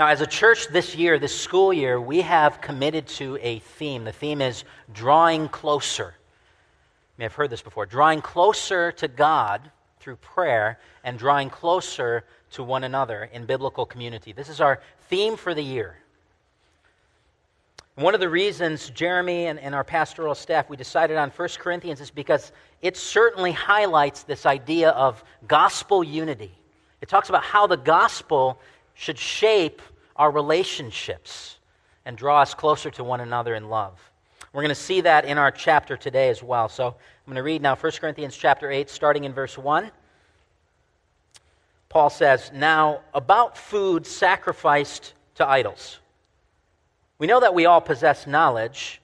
Now, as a church this year, this school year, we have committed to a theme. The theme is drawing closer. You may have heard this before drawing closer to God through prayer and drawing closer to one another in biblical community. This is our theme for the year. One of the reasons Jeremy and, and, our pastoral staff we decided on 1 Corinthians is because it certainly highlights this idea of gospel unity. It talks about how the gospel should shape our relationships and draw us closer to one another in love. We're going to see that in our chapter today as well. So I'm going to read now 1 Corinthians chapter 8, starting in verse 1. Paul says, Now, about food sacrificed to idols. We know that we all possess knowledge.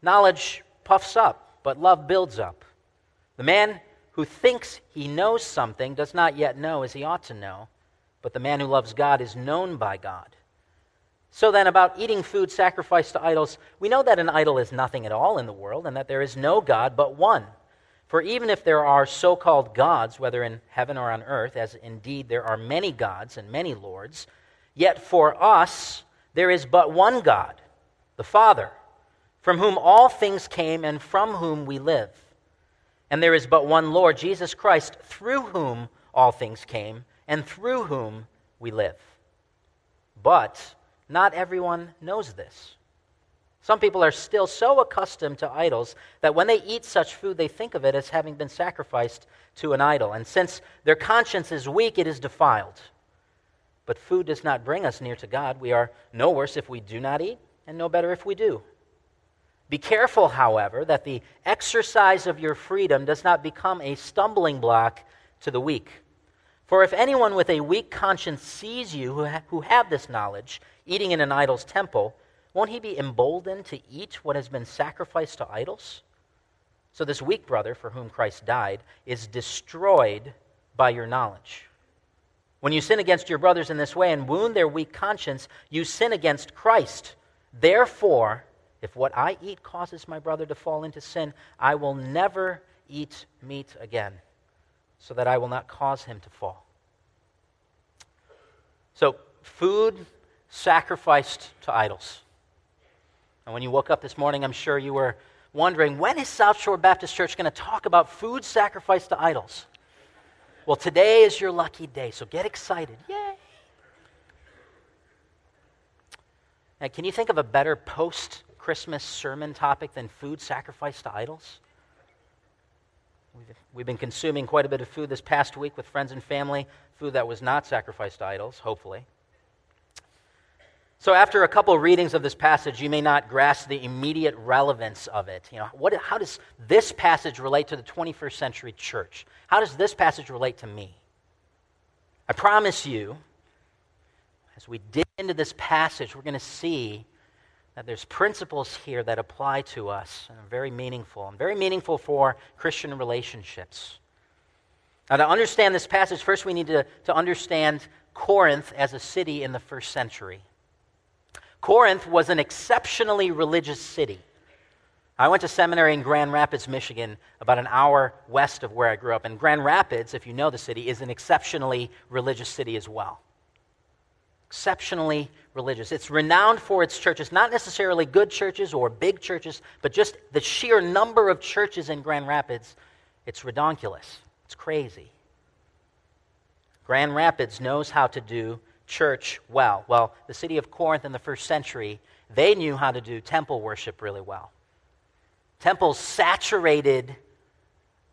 Knowledge puffs up, but love builds up. The man who thinks he knows something does not yet know as he ought to know, but the man who loves God is known by God. So then, about eating food sacrificed to idols, we know that an idol is nothing at all in the world and that there is no God but one. For even if there are so called gods, whether in heaven or on earth, as indeed there are many gods and many lords, yet for us there is but one God, the Father, from whom all things came and from whom we live. And there is but one Lord, Jesus Christ, through whom all things came and through whom we live. But not everyone knows this. Some people are still so accustomed to idols that when they eat such food, they think of it as having been sacrificed to an idol. And since their conscience is weak, it is defiled. But food does not bring us near to God. We are no worse if we do not eat, and no better if we do. Be careful, however, that the exercise of your freedom does not become a stumbling block to the weak. For if anyone with a weak conscience sees you who, ha- who have this knowledge, eating in an idol's temple, won't he be emboldened to eat what has been sacrificed to idols? So this weak brother for whom Christ died is destroyed by your knowledge. When you sin against your brothers in this way and wound their weak conscience, you sin against Christ. Therefore, if what I eat causes my brother to fall into sin, I will never eat meat again so that I will not cause him to fall. So, food sacrificed to idols. And when you woke up this morning, I'm sure you were wondering when is South Shore Baptist Church going to talk about food sacrificed to idols? Well, today is your lucky day, so get excited. Yay! Now, can you think of a better post Christmas sermon topic than food sacrificed to idols? We've been consuming quite a bit of food this past week with friends and family, food that was not sacrificed to idols, hopefully. So, after a couple of readings of this passage, you may not grasp the immediate relevance of it. You know, what, how does this passage relate to the 21st century church? How does this passage relate to me? I promise you, as we dig into this passage, we're going to see that there's principles here that apply to us and are very meaningful, and very meaningful for Christian relationships. Now, to understand this passage, first we need to, to understand Corinth as a city in the first century. Corinth was an exceptionally religious city. I went to seminary in Grand Rapids, Michigan, about an hour west of where I grew up. And Grand Rapids, if you know the city, is an exceptionally religious city as well exceptionally religious. It's renowned for its churches, not necessarily good churches or big churches, but just the sheer number of churches in Grand Rapids. It's redonkulous. It's crazy. Grand Rapids knows how to do church well. Well, the city of Corinth in the first century, they knew how to do temple worship really well. Temples saturated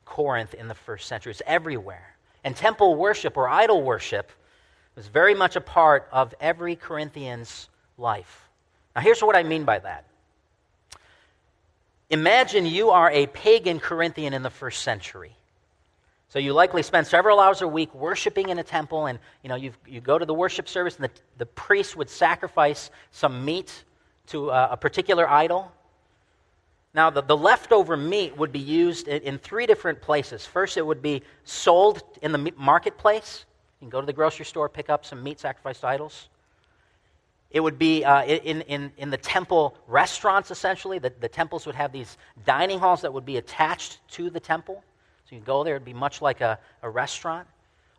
Corinth in the first century. It's everywhere. And temple worship or idol worship was very much a part of every Corinthian's life. Now, here's what I mean by that. Imagine you are a pagan Corinthian in the first century. So you likely spend several hours a week worshiping in a temple, and you know you you go to the worship service, and the, the priest would sacrifice some meat to a, a particular idol. Now, the, the leftover meat would be used in, in three different places. First, it would be sold in the marketplace. You can go to the grocery store, pick up some meat sacrificed to idols. It would be uh, in, in, in the temple restaurants, essentially. The, the temples would have these dining halls that would be attached to the temple. So you go there, it'd be much like a, a restaurant.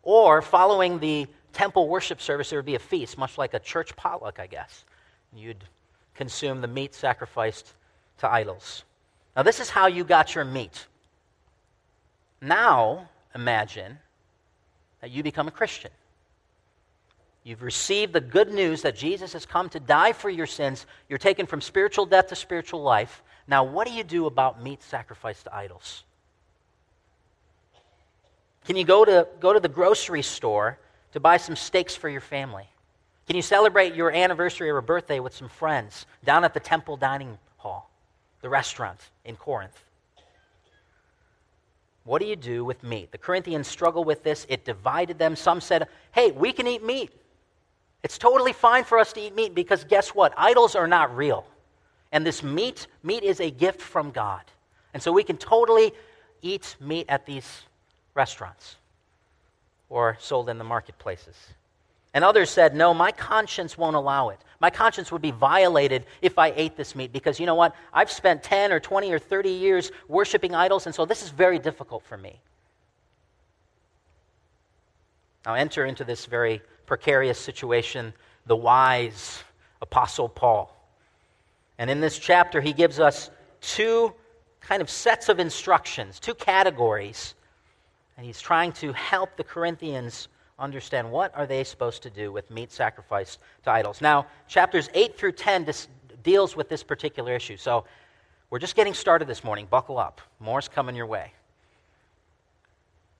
Or following the temple worship service, there would be a feast, much like a church potluck, I guess. You'd consume the meat sacrificed to idols. Now, this is how you got your meat. Now, imagine that you become a Christian. You've received the good news that Jesus has come to die for your sins. You're taken from spiritual death to spiritual life. Now, what do you do about meat sacrificed to idols? Can you go to, go to the grocery store to buy some steaks for your family? Can you celebrate your anniversary or birthday with some friends down at the temple dining hall, the restaurant in Corinth? What do you do with meat? The Corinthians struggle with this. It divided them. Some said, hey, we can eat meat. It's totally fine for us to eat meat because guess what? Idols are not real. And this meat, meat is a gift from God. And so we can totally eat meat at these restaurants or sold in the marketplaces. And others said, No, my conscience won't allow it. My conscience would be violated if I ate this meat because you know what? I've spent 10 or 20 or 30 years worshiping idols, and so this is very difficult for me. Now, enter into this very precarious situation the wise Apostle Paul. And in this chapter, he gives us two kind of sets of instructions, two categories. And he's trying to help the Corinthians understand what are they supposed to do with meat sacrificed to idols. Now, chapters 8 through 10 dis- deals with this particular issue. So we're just getting started this morning. Buckle up. More's coming your way.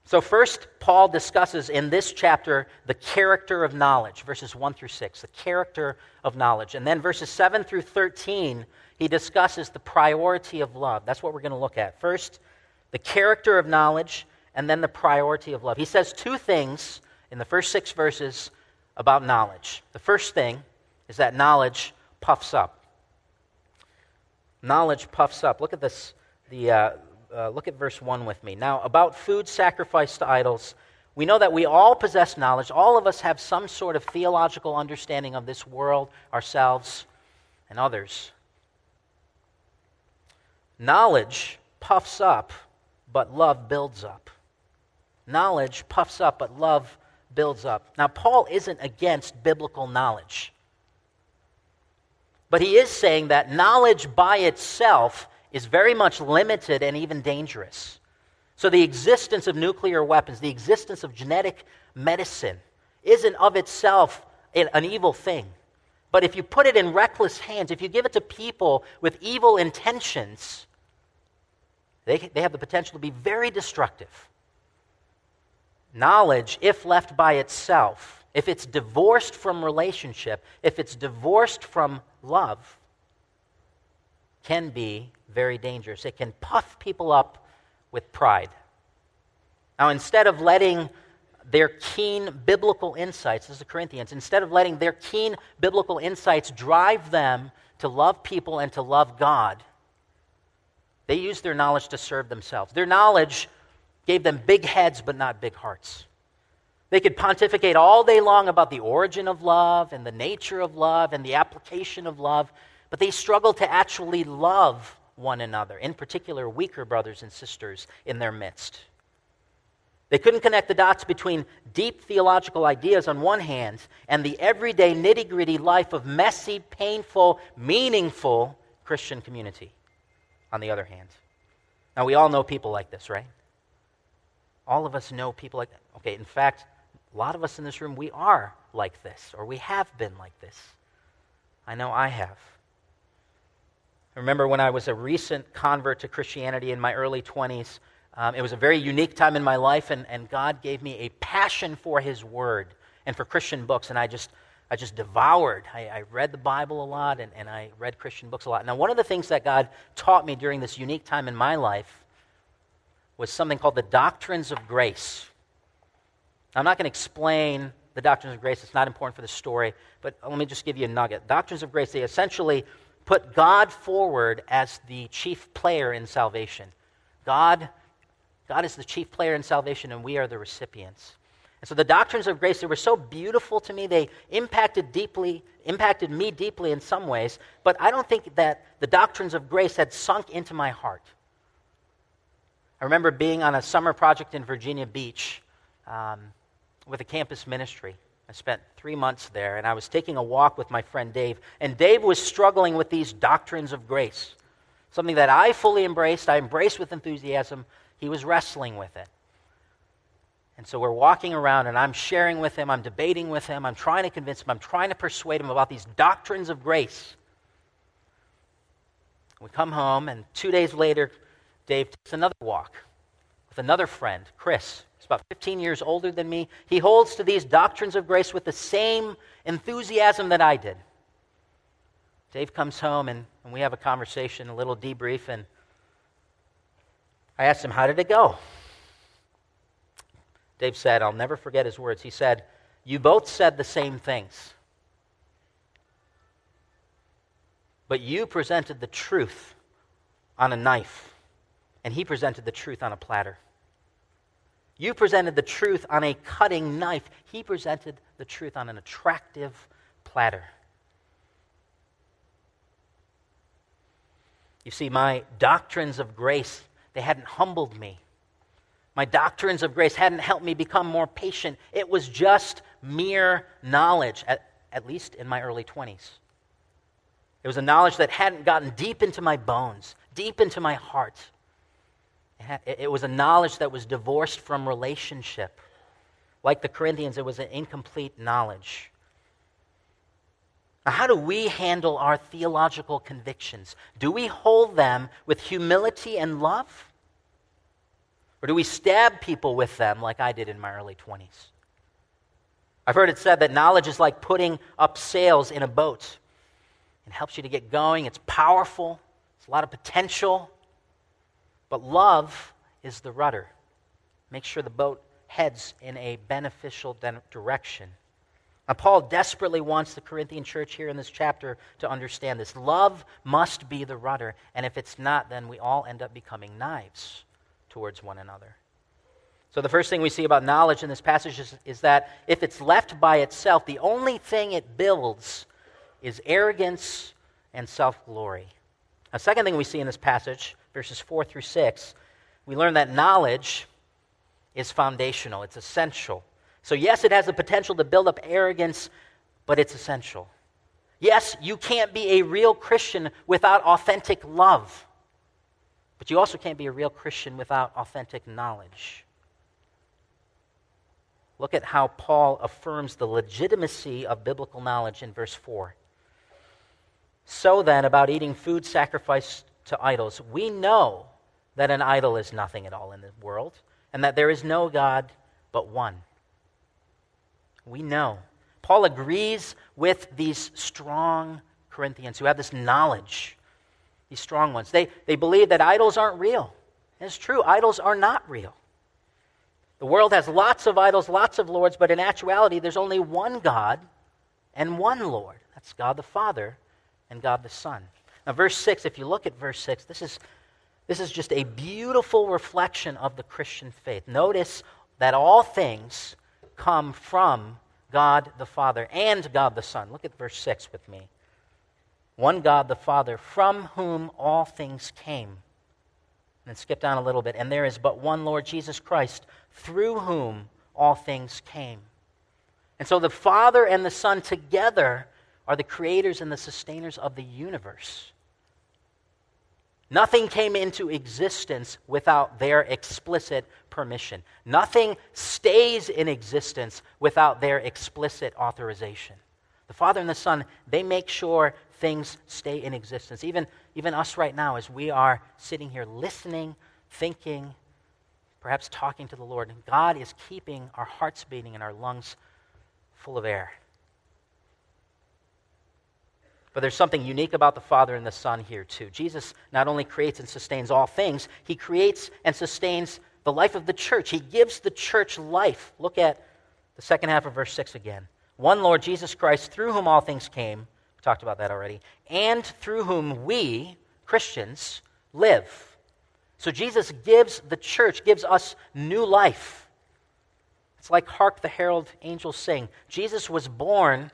So, first, Paul discusses in this chapter the character of knowledge, verses 1 through 6, the character of knowledge. And then verses 7 through 13, he discusses the priority of love. That's what we're going to look at. First, the character of knowledge, and then the priority of love. He says two things in the first six verses about knowledge. The first thing is that knowledge puffs up. Knowledge puffs up. Look at this. The, uh, uh, look at verse 1 with me. Now, about food sacrificed to idols, we know that we all possess knowledge. All of us have some sort of theological understanding of this world, ourselves, and others. Knowledge puffs up, but love builds up. Knowledge puffs up, but love builds up. Now, Paul isn't against biblical knowledge, but he is saying that knowledge by itself is very much limited and even dangerous. So, the existence of nuclear weapons, the existence of genetic medicine, isn't of itself an evil thing. But if you put it in reckless hands, if you give it to people with evil intentions, they, they have the potential to be very destructive. Knowledge, if left by itself, if it's divorced from relationship, if it's divorced from love, can be very dangerous. It can puff people up with pride. Now, instead of letting their keen biblical insights, this is the Corinthians, instead of letting their keen biblical insights drive them to love people and to love God, they use their knowledge to serve themselves. Their knowledge gave them big heads, but not big hearts. They could pontificate all day long about the origin of love and the nature of love and the application of love, but they struggled to actually love one another, in particular, weaker brothers and sisters in their midst. They couldn't connect the dots between deep theological ideas on one hand and the everyday nitty gritty life of messy, painful, meaningful Christian community on the other hand. Now, we all know people like this, right? All of us know people like that. Okay, in fact, a lot of us in this room, we are like this, or we have been like this. I know I have. I remember when I was a recent convert to Christianity in my early 20s. Um, it was a very unique time in my life, and, and God gave me a passion for His Word and for Christian books, and I just, I just devoured. I, I read the Bible a lot, and, and I read Christian books a lot. Now, one of the things that God taught me during this unique time in my life was something called the doctrines of grace. I'm not going to explain the doctrines of grace, it's not important for the story, but let me just give you a nugget. Doctrines of grace, they essentially put God forward as the chief player in salvation. God, God is the chief player in salvation, and we are the recipients. And so the doctrines of grace, they were so beautiful to me. They impacted deeply, impacted me deeply in some ways, but I don't think that the doctrines of grace had sunk into my heart. I remember being on a summer project in Virginia Beach um, with a campus ministry. I spent three months there, and I was taking a walk with my friend Dave. And Dave was struggling with these doctrines of grace, something that I fully embraced, I embraced with enthusiasm. He was wrestling with it. And so we're walking around, and I'm sharing with him, I'm debating with him, I'm trying to convince him, I'm trying to persuade him about these doctrines of grace. We come home, and two days later, Dave takes another walk with another friend, Chris. He's about 15 years older than me. He holds to these doctrines of grace with the same enthusiasm that I did. Dave comes home, and, and we have a conversation, a little debrief, and I asked him, How did it go? Dave said, I'll never forget his words. He said, You both said the same things, but you presented the truth on a knife, and he presented the truth on a platter. You presented the truth on a cutting knife, he presented the truth on an attractive platter. You see, my doctrines of grace, they hadn't humbled me. My doctrines of grace hadn't helped me become more patient. It was just mere knowledge, at, at least in my early 20s. It was a knowledge that hadn't gotten deep into my bones, deep into my heart. It was a knowledge that was divorced from relationship. Like the Corinthians, it was an incomplete knowledge. Now, how do we handle our theological convictions? Do we hold them with humility and love? Or do we stab people with them like I did in my early 20s? I've heard it said that knowledge is like putting up sails in a boat. It helps you to get going, it's powerful, it's a lot of potential. But love is the rudder. Make sure the boat heads in a beneficial direction. Now, Paul desperately wants the Corinthian church here in this chapter to understand this. Love must be the rudder, and if it's not, then we all end up becoming knives towards one another. So, the first thing we see about knowledge in this passage is, is that if it's left by itself, the only thing it builds is arrogance and self glory. A second thing we see in this passage, verses 4 through 6, we learn that knowledge is foundational, it's essential. So, yes, it has the potential to build up arrogance, but it's essential. Yes, you can't be a real Christian without authentic love. But you also can't be a real Christian without authentic knowledge. Look at how Paul affirms the legitimacy of biblical knowledge in verse 4. So then, about eating food sacrificed to idols, we know that an idol is nothing at all in the world, and that there is no God but one. We know. Paul agrees with these strong Corinthians who have this knowledge these strong ones. They, they believe that idols aren't real. And it's true, idols are not real. The world has lots of idols, lots of lords, but in actuality, there's only one God and one Lord. That's God the Father and God the Son. Now, verse 6, if you look at verse 6, this is, this is just a beautiful reflection of the Christian faith. Notice that all things come from God the Father and God the Son. Look at verse 6 with me one God the Father, from whom all things came. And then skip down a little bit. And there is but one Lord Jesus Christ, through whom all things came. And so the Father and the Son together are the creators and the sustainers of the universe. Nothing came into existence without their explicit permission. Nothing stays in existence without their explicit authorization. The Father and the Son, they make sure things stay in existence. Even, even us right now, as we are sitting here listening, thinking, perhaps talking to the Lord, God is keeping our hearts beating and our lungs full of air. But there's something unique about the Father and the Son here, too. Jesus not only creates and sustains all things, he creates and sustains the life of the church. He gives the church life. Look at the second half of verse 6 again. One Lord Jesus Christ, through whom all things came we talked about that already. And through whom we, Christians, live. So Jesus gives the church, gives us new life. It's like Hark the Herald Angels Sing. Jesus was born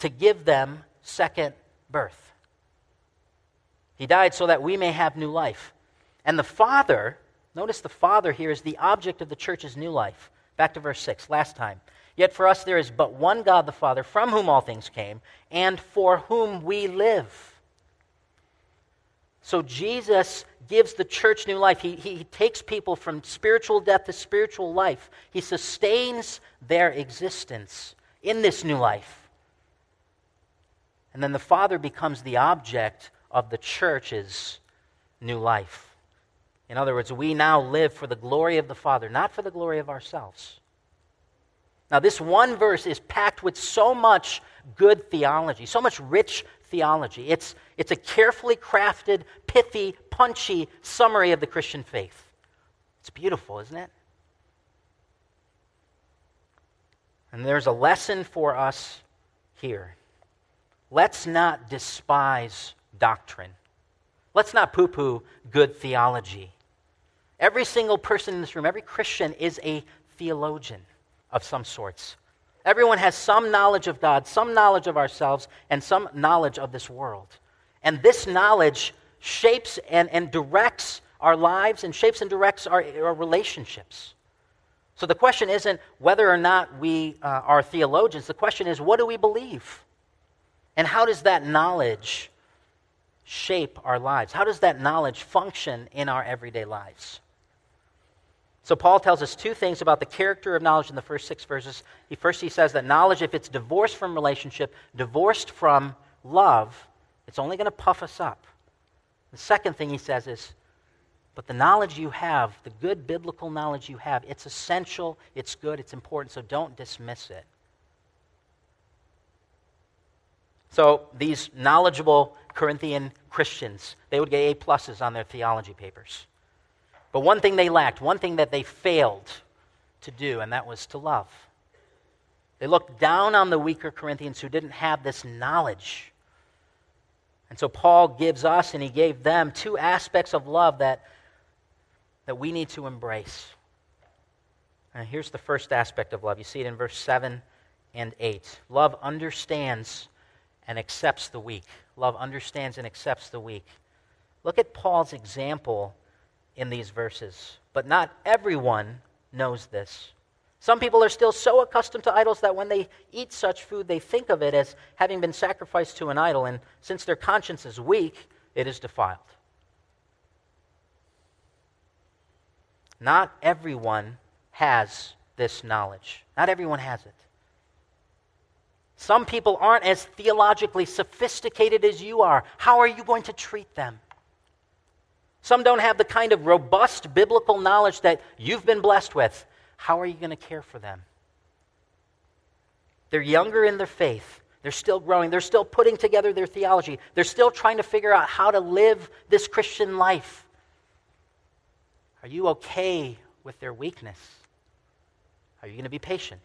to give them second birth. He died so that we may have new life. And the Father, notice the Father here is the object of the church's new life. Back to verse 6, last time. Yet for us there is but one God the Father, from whom all things came, and for whom we live. So Jesus gives the church new life. He, he takes people from spiritual death to spiritual life. He sustains their existence in this new life. And then the Father becomes the object of the church's new life. In other words, we now live for the glory of the Father, not for the glory of ourselves. Now, this one verse is packed with so much good theology, so much rich theology. It's, it's a carefully crafted, pithy, punchy summary of the Christian faith. It's beautiful, isn't it? And there's a lesson for us here. Let's not despise doctrine. Let's not poo poo good theology. Every single person in this room, every Christian, is a theologian of some sorts. Everyone has some knowledge of God, some knowledge of ourselves, and some knowledge of this world. And this knowledge shapes and, and directs our lives and shapes and directs our, our relationships. So the question isn't whether or not we uh, are theologians. The question is, what do we believe? And how does that knowledge shape our lives? How does that knowledge function in our everyday lives? So Paul tells us two things about the character of knowledge in the first six verses. He, first, he says that knowledge, if it's divorced from relationship, divorced from love, it's only going to puff us up. The second thing he says is, but the knowledge you have, the good biblical knowledge you have, it's essential, it's good, it's important, so don't dismiss it. So these knowledgeable Corinthian Christians, they would get A pluses on their theology papers. But one thing they lacked, one thing that they failed to do, and that was to love. They looked down on the weaker Corinthians who didn't have this knowledge. And so Paul gives us and he gave them two aspects of love that, that we need to embrace. And here's the first aspect of love. You see it in verse 7 and 8. Love understands and accepts the weak. Love understands and accepts the weak. Look at Paul's example in these verses. But not everyone knows this. Some people are still so accustomed to idols that when they eat such food, they think of it as having been sacrificed to an idol, and since their conscience is weak, it is defiled. Not everyone has this knowledge. Not everyone has it. Some people aren't as theologically sophisticated as you are. How are you going to treat them? Some don't have the kind of robust biblical knowledge that you've been blessed with. How are you going to care for them? They're younger in their faith. They're still growing. They're still putting together their theology. They're still trying to figure out how to live this Christian life. Are you okay with their weakness? Are you going to be patient?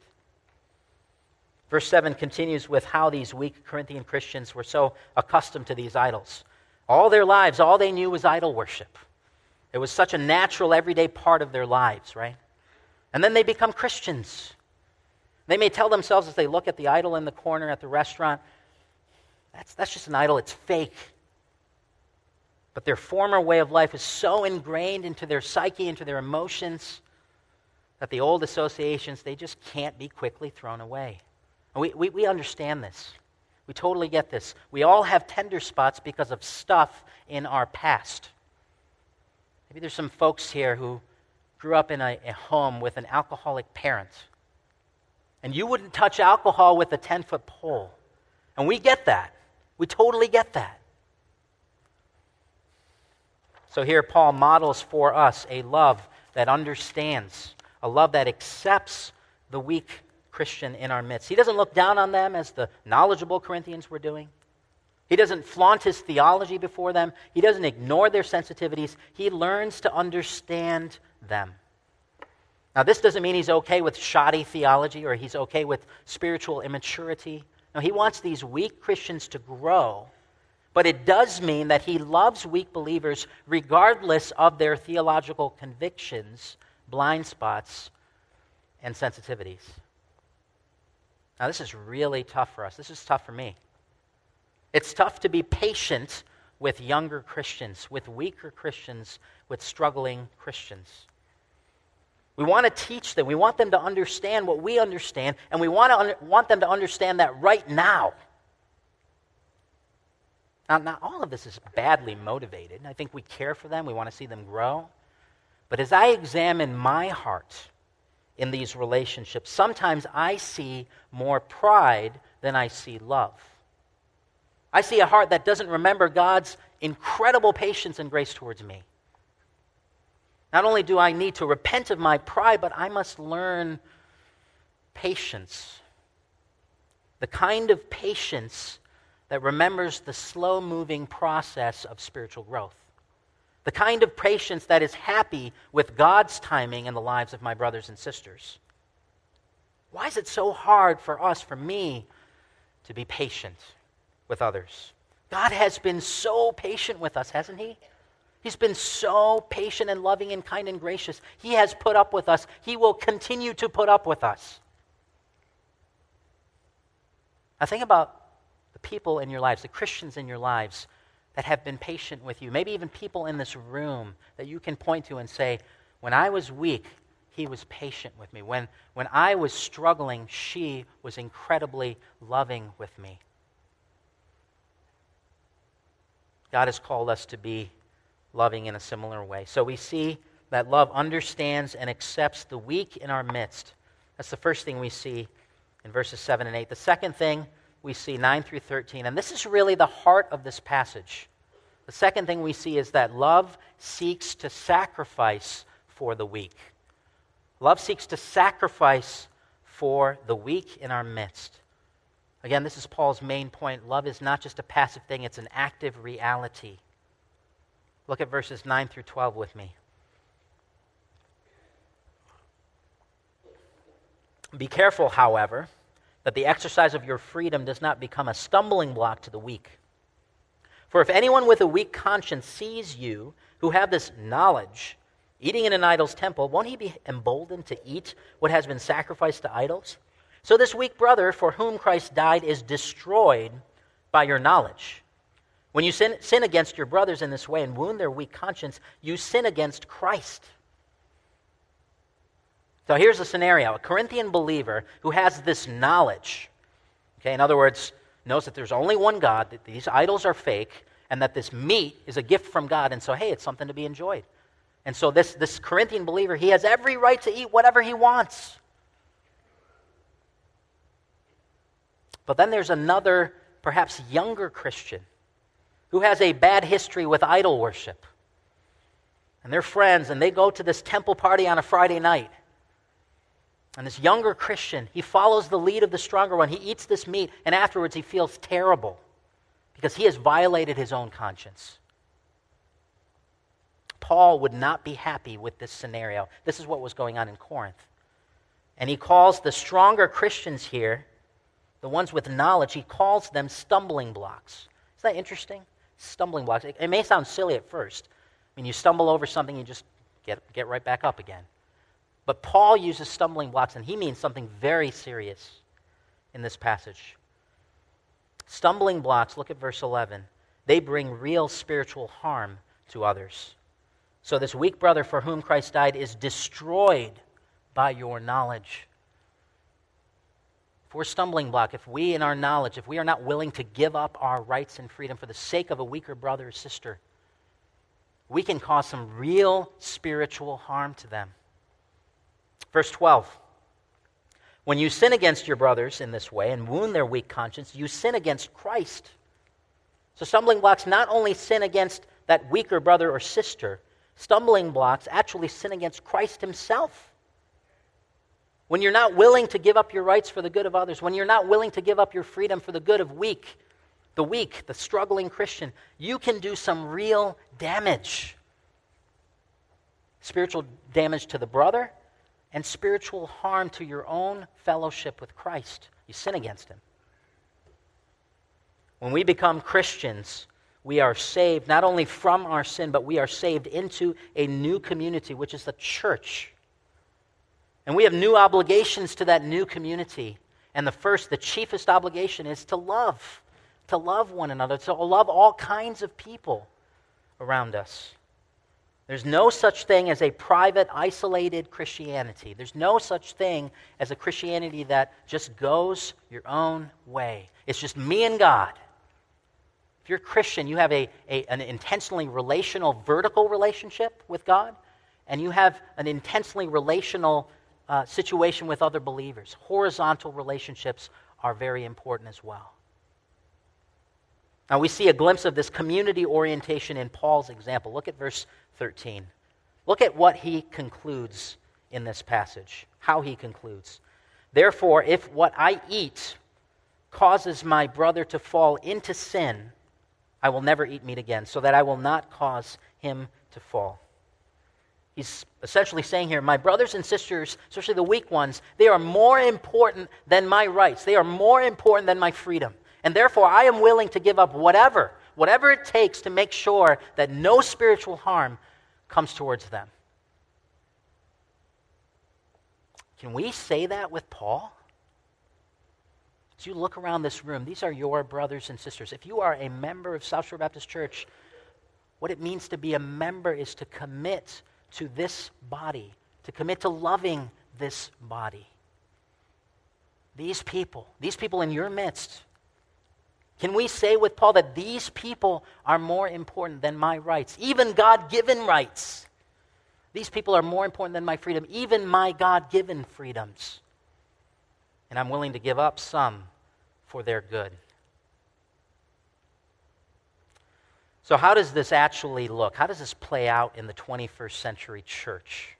Verse 7 continues with how these weak Corinthian Christians were so accustomed to these idols. All their lives, all they knew was idol worship. It was such a natural, everyday part of their lives, right? And then they become Christians. They may tell themselves as they look at the idol in the corner at the restaurant, that's, that's just an idol, it's fake. But their former way of life is so ingrained into their psyche, into their emotions, that the old associations, they just can't be quickly thrown away. We, we, we understand this. We totally get this. We all have tender spots because of stuff in our past. Maybe there's some folks here who grew up in a, a home with an alcoholic parent. And you wouldn't touch alcohol with a 10 foot pole. And we get that. We totally get that. So here, Paul models for us a love that understands, a love that accepts the weak Christian in our midst. He doesn't look down on them as the knowledgeable Corinthians were doing. He doesn't flaunt his theology before them. He doesn't ignore their sensitivities. He learns to understand them. Now, this doesn't mean he's okay with shoddy theology or he's okay with spiritual immaturity. No, he wants these weak Christians to grow. But it does mean that he loves weak believers regardless of their theological convictions, blind spots, and sensitivities. Now, this is really tough for us. This is tough for me. It's tough to be patient with younger Christians, with weaker Christians, with struggling Christians. We want to teach them. We want them to understand what we understand, and we want, to un- want them to understand that right now. Now, not all of this is badly motivated. I think we care for them, we want to see them grow. But as I examine my heart in these relationships, sometimes I see more pride than I see love. I see a heart that doesn't remember God's incredible patience and grace towards me. Not only do I need to repent of my pride, but I must learn patience. The kind of patience that remembers the slow moving process of spiritual growth. The kind of patience that is happy with God's timing in the lives of my brothers and sisters. Why is it so hard for us, for me, to be patient with others? God has been so patient with us, hasn't He? He's been so patient and loving and kind and gracious. He has put up with us. He will continue to put up with us. Now, think about the people in your lives, the Christians in your lives that have been patient with you. Maybe even people in this room that you can point to and say, When I was weak, he was patient with me. When, when I was struggling, she was incredibly loving with me. God has called us to be loving in a similar way. So we see that love understands and accepts the weak in our midst. That's the first thing we see in verses 7 and 8. The second thing we see 9 through 13, and this is really the heart of this passage. The second thing we see is that love seeks to sacrifice for the weak. Love seeks to sacrifice for the weak in our midst. Again, this is Paul's main point. Love is not just a passive thing, it's an active reality. Look at verses 9 through 12 with me. Be careful, however, that the exercise of your freedom does not become a stumbling block to the weak. For if anyone with a weak conscience sees you, who have this knowledge, eating in an idol's temple, won't he be emboldened to eat what has been sacrificed to idols? So this weak brother for whom Christ died is destroyed by your knowledge. When you sin, sin against your brothers in this way and wound their weak conscience, you sin against Christ. So here's a scenario a Corinthian believer who has this knowledge. Okay, in other words, knows that there's only one God, that these idols are fake, and that this meat is a gift from God, and so, hey, it's something to be enjoyed. And so, this, this Corinthian believer, he has every right to eat whatever he wants. But then there's another, perhaps younger Christian who has a bad history with idol worship. And they're friends, and they go to this temple party on a Friday night. And this younger Christian, he follows the lead of the stronger one. He eats this meat, and afterwards he feels terrible because he has violated his own conscience. Paul would not be happy with this scenario. This is what was going on in Corinth. And he calls the stronger Christians here, the ones with knowledge, he calls them stumbling blocks. Isn't that interesting? stumbling blocks. It, it, may sound silly at first. I mean, you stumble over something, you just get, get right back up again. But Paul uses stumbling blocks, and he means something very serious in this passage. Stumbling blocks, look at verse 11. They bring real spiritual harm to others. So, this weak brother for whom Christ died is destroyed by your knowledge if we're stumbling block, if we in our knowledge, if we are not willing to give up our rights and freedom for the sake of a weaker brother or sister, we can cause some real spiritual harm to them. Verse 12. When you sin against your brothers in this way and wound their weak conscience, you sin against Christ. So, stumbling blocks not only sin against that weaker brother or sister, stumbling blocks actually sin against Christ himself when you're not willing to give up your rights for the good of others, when you're not willing to give up your freedom for the good of weak, the weak, the struggling Christian, you can do some real damage. Spiritual damage to the brother and spiritual harm to your own fellowship with Christ. You sin against him. When we become Christians, we are saved not only from our sin, but we are saved into a new community, which is the church. And we have new obligations to that new community. And the first, the chiefest obligation is to love, to love one another, to love all kinds of people around us. There's no such thing as a private, isolated Christianity. There's no such thing as a Christianity that just goes your own way. It's just me and God. If you're a Christian, you have a, a, an intentionally relational, vertical relationship with God, and you have an intensely relational uh, situation with other believers. Horizontal relationships are very important as well. Now, we see a glimpse of this community orientation in Paul's example. Look at verse 13. Look at what he concludes in this passage, how he concludes. Therefore, if what I eat causes my brother to fall into sin, I will never eat meat again, so that I will not cause him to fall. He's essentially saying here, my brothers and sisters, especially the weak ones, they are more important than my rights. They are more important than my freedom. And therefore, I am willing to give up whatever, whatever it takes to make sure that no spiritual harm comes towards them. Can we say that with Paul? As you look around this room, these are your brothers and sisters. If you are a member of South Shore Baptist Church, what it means to be a member is to commit to this body, to commit to loving this body. These people, these people in your midst, can we say with Paul that these people are more important than my rights, even God given rights? These people are more important than my freedom, even my God given freedoms. And I'm willing to give up some for their good. So, how does this actually look? How does this play out in the 21st century church?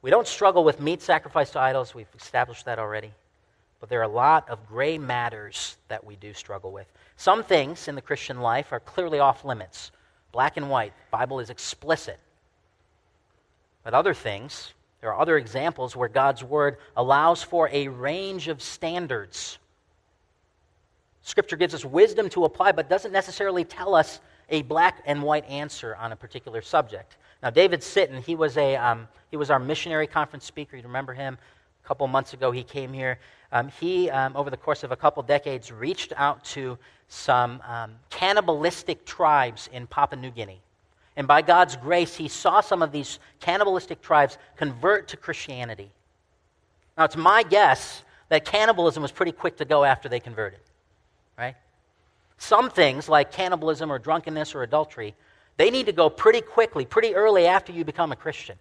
We don't struggle with meat sacrifice to idols, we've established that already. But there are a lot of gray matters that we do struggle with. Some things in the Christian life are clearly off limits. Black and white. Bible is explicit. But other things, there are other examples where God's word allows for a range of standards. Scripture gives us wisdom to apply, but doesn't necessarily tell us a black and white answer on a particular subject. Now, David Sitton, he was, a, um, he was our missionary conference speaker. You remember him? A couple months ago, he came here. Um, he, um, over the course of a couple decades, reached out to some um, cannibalistic tribes in Papua New Guinea. And by God's grace, he saw some of these cannibalistic tribes convert to Christianity. Now, it's my guess that cannibalism was pretty quick to go after they converted, right? Some things, like cannibalism or drunkenness or adultery, they need to go pretty quickly, pretty early after you become a Christian.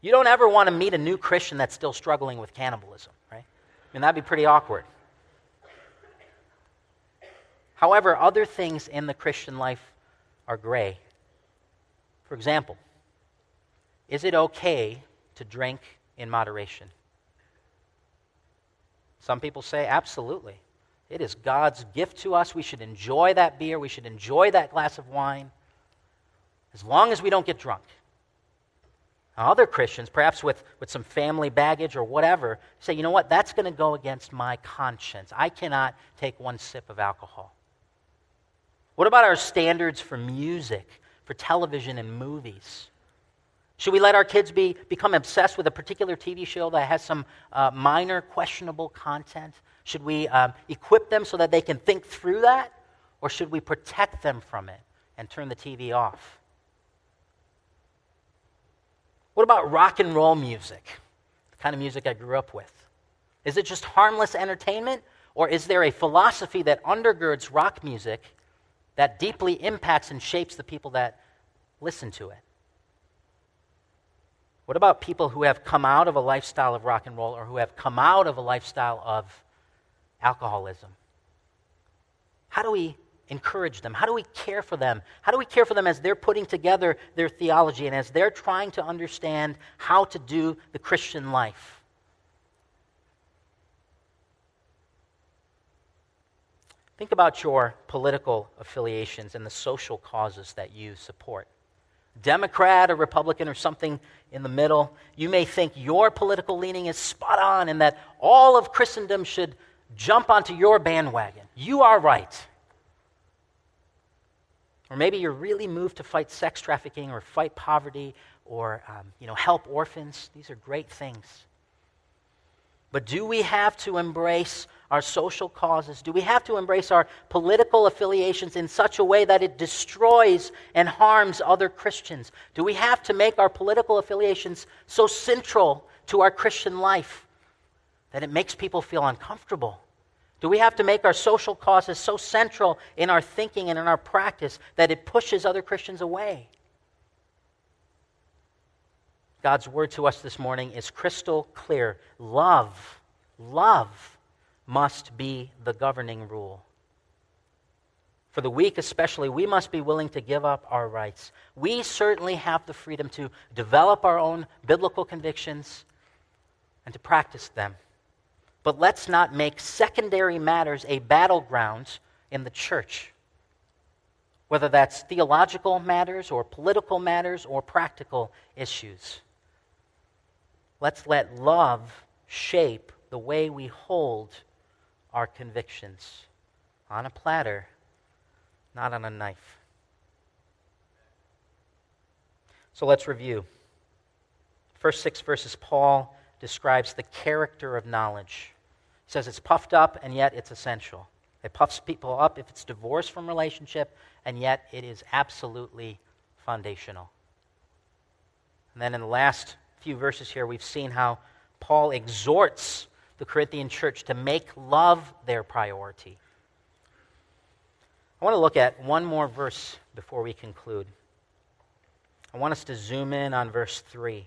You don't ever want to meet a new Christian that's still struggling with cannibalism, right? I mean, that'd be pretty awkward. However, other things in the Christian life are gray. For example, is it okay to drink in moderation? Some people say absolutely. It is God's gift to us. We should enjoy that beer. We should enjoy that glass of wine as long as we don't get drunk. Other Christians, perhaps with, with some family baggage or whatever, say, you know what, that's going to go against my conscience. I cannot take one sip of alcohol. What about our standards for music, for television and movies? Should we let our kids be, become obsessed with a particular TV show that has some uh, minor questionable content? Should we um, equip them so that they can think through that? Or should we protect them from it and turn the TV off? What about rock and roll music? The kind of music I grew up with. Is it just harmless entertainment? Or is there a philosophy that undergirds rock music that deeply impacts and shapes the people that listen to it? What about people who have come out of a lifestyle of rock and roll or who have come out of a lifestyle of alcoholism? How do we encourage them? How do we care for them? How do we care for them as they're putting together their theology and as they're trying to understand how to do the Christian life? Think about your political affiliations and the social causes that you support. Democrat or Republican or something in the middle, you may think your political leaning is spot on and that all of Christendom should jump onto your bandwagon. You are right. Or maybe you're really moved to fight sex trafficking or fight poverty or um, you know, help orphans. These are great things. But do we have to embrace our social causes? Do we have to embrace our political affiliations in such a way that it destroys and harms other Christians? Do we have to make our political affiliations so central to our Christian life that it makes people feel uncomfortable? Do we have to make our social causes so central in our thinking and in our practice that it pushes other Christians away? God's word to us this morning is crystal clear. Love, love must be the governing rule. For the weak, especially, we must be willing to give up our rights. We certainly have the freedom to develop our own biblical convictions and to practice them. But let's not make secondary matters a battleground in the church, whether that's theological matters or political matters or practical issues. Let's let love shape the way we hold our convictions on a platter, not on a knife. So let's review. First six verses, Paul describes the character of knowledge. He says it's puffed up, and yet it's essential. It puffs people up if it's divorced from relationship, and yet it is absolutely foundational. And then in the last few verses here, we've seen how Paul exhorts the Corinthian church to make love their priority. I want to look at one more verse before we conclude. I want us to zoom in on verse 3.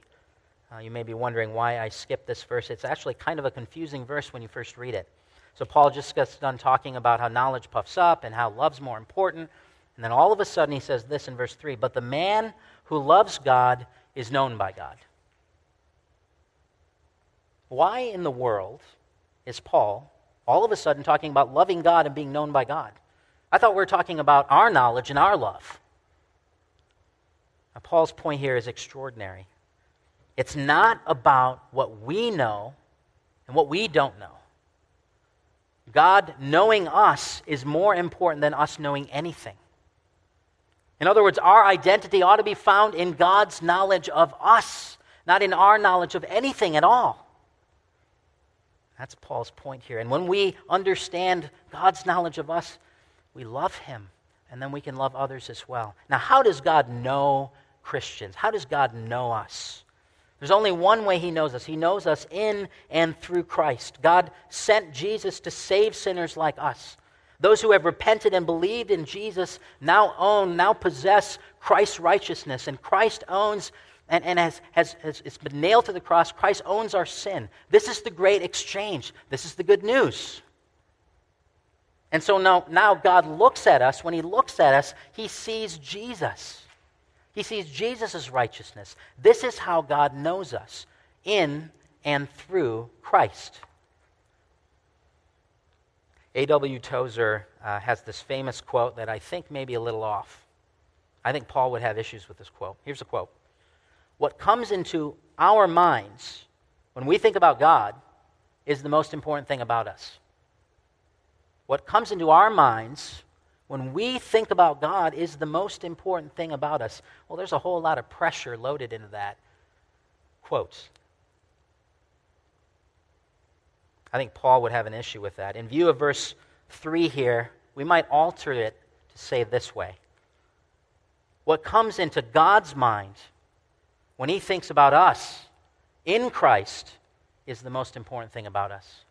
Uh, you may be wondering why I skipped this verse. It's actually kind of a confusing verse when you first read it. So, Paul just gets done talking about how knowledge puffs up and how love's more important. And then all of a sudden he says this in verse 3 But the man who loves God is known by God. Why in the world is Paul all of a sudden talking about loving God and being known by God? I thought we were talking about our knowledge and our love. Now, Paul's point here is extraordinary. It's not about what we know and what we don't know. God knowing us is more important than us knowing anything. In other words, our identity ought to be found in God's knowledge of us, not in our knowledge of anything at all. That's Paul's point here. And when we understand God's knowledge of us, we love him, and then we can love others as well. Now, how does God know Christians? How does God know us? There's only one way He knows us. He knows us in and through Christ. God sent Jesus to save sinners like us. Those who have repented and believed in Jesus now own, now possess Christ's righteousness, and Christ owns and, and has, has, has it's been nailed to the cross. Christ owns our sin. This is the great exchange. This is the good news. And so now, now God looks at us. When He looks at us, He sees Jesus. He sees Jesus' righteousness. This is how God knows us in and through Christ. A.W. Tozer uh, has this famous quote that I think may be a little off. I think Paul would have issues with this quote. Here's a quote what comes into our minds when we think about God is the most important thing about us. What comes into our minds when we think about God is the most important thing about us. Well, there's a whole lot of pressure loaded into that. Quotes. I think Paul would have an issue with that. In view of verse 3 here, we might alter it to say this way What comes into God's mind when he thinks about us in Christ is the most important thing about us.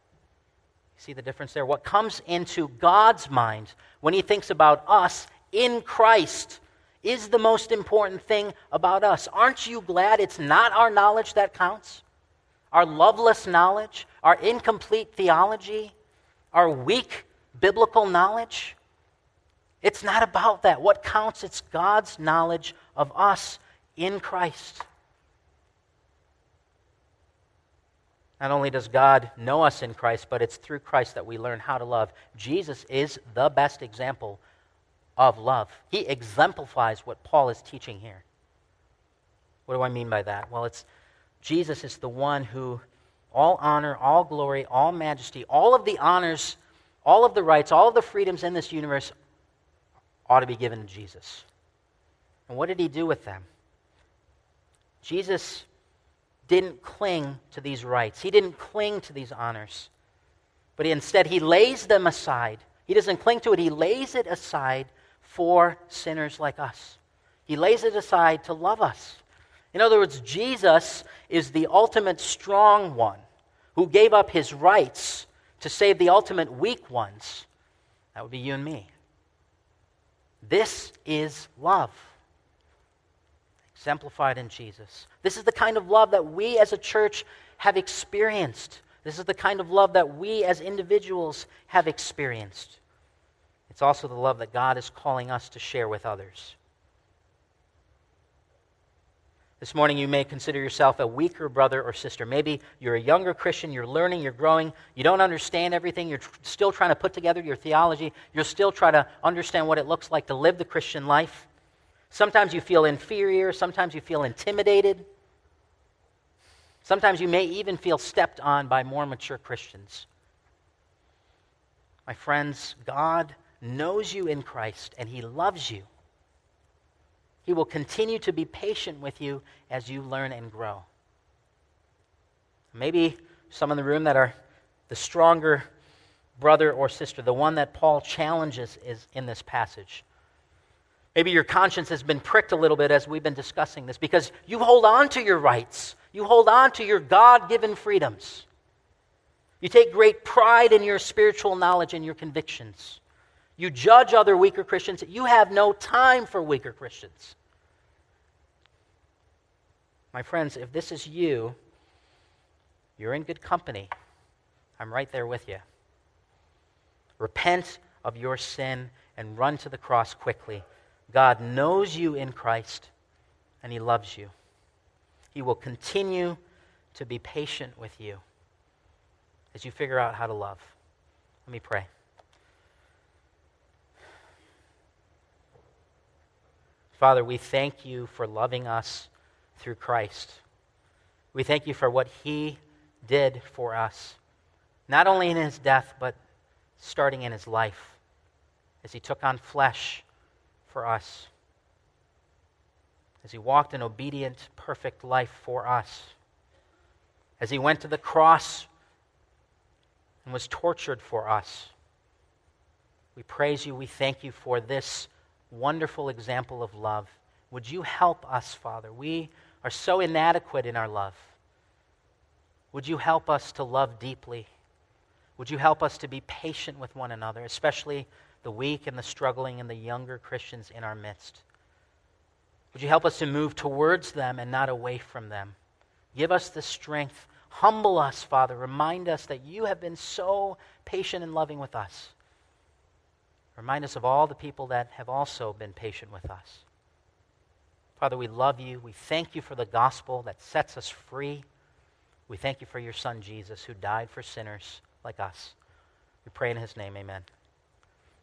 See the difference there? What comes into God's mind when he thinks about us in Christ is the most important thing about us. Aren't you glad it's not our knowledge that counts? Our loveless knowledge, our incomplete theology, our weak biblical knowledge? It's not about that. What counts? It's God's knowledge of us in Christ. Not only does God know us in Christ, but it's through Christ that we learn how to love. Jesus is the best example of love. He exemplifies what Paul is teaching here. What do I mean by that? Well, it's Jesus is the one who all honor, all glory, all majesty, all of the honors, all of the rights, all of the freedoms in this universe ought to be given to Jesus. And what did he do with them? Jesus didn't cling to these rights, he didn't cling to these honors, but instead he lays them aside. He doesn't cling to it, he lays it aside for sinners like us. He lays it aside to love us. In other words, Jesus is the ultimate strong one who gave up his rights to save the ultimate weak ones. That would be you and me. This is love, exemplified in Jesus. This is the kind of love that we as a church have experienced. This is the kind of love that we as individuals have experienced. It's also the love that God is calling us to share with others. This morning, you may consider yourself a weaker brother or sister. Maybe you're a younger Christian, you're learning, you're growing, you don't understand everything, you're tr- still trying to put together your theology, you're still trying to understand what it looks like to live the Christian life. Sometimes you feel inferior, sometimes you feel intimidated. Sometimes you may even feel stepped on by more mature Christians. My friends, God knows you in Christ and He loves you. He will continue to be patient with you as you learn and grow. Maybe some in the room that are the stronger brother or sister, the one that Paul challenges is in this passage. Maybe your conscience has been pricked a little bit as we've been discussing this because you hold on to your rights. You hold on to your God given freedoms. You take great pride in your spiritual knowledge and your convictions. You judge other weaker Christians. You have no time for weaker Christians. My friends, if this is you, you're in good company. I'm right there with you. Repent of your sin and run to the cross quickly. God knows you in Christ, and He loves you. He will continue to be patient with you as you figure out how to love. Let me pray. Father, we thank you for loving us through Christ. We thank you for what he did for us, not only in his death, but starting in his life, as he took on flesh for us, as he walked an obedient, perfect life for us, as he went to the cross and was tortured for us. We praise you. We thank you for this wonderful example of love. Would you help us, Father? We are so inadequate in our love. Would you help us to love deeply? Would you help us to be patient with one another, especially the weak and the struggling and the younger Christians in our midst? Would you help us to move towards them and not away from them? Give us the strength. Humble us, Father. Remind us that you have been so patient and loving with us. Remind us of all the people that have also been patient with us. Father, we love you. We thank you for the gospel that sets us free. We thank you for your son, Jesus, who died for sinners like us. We pray in his name, amen.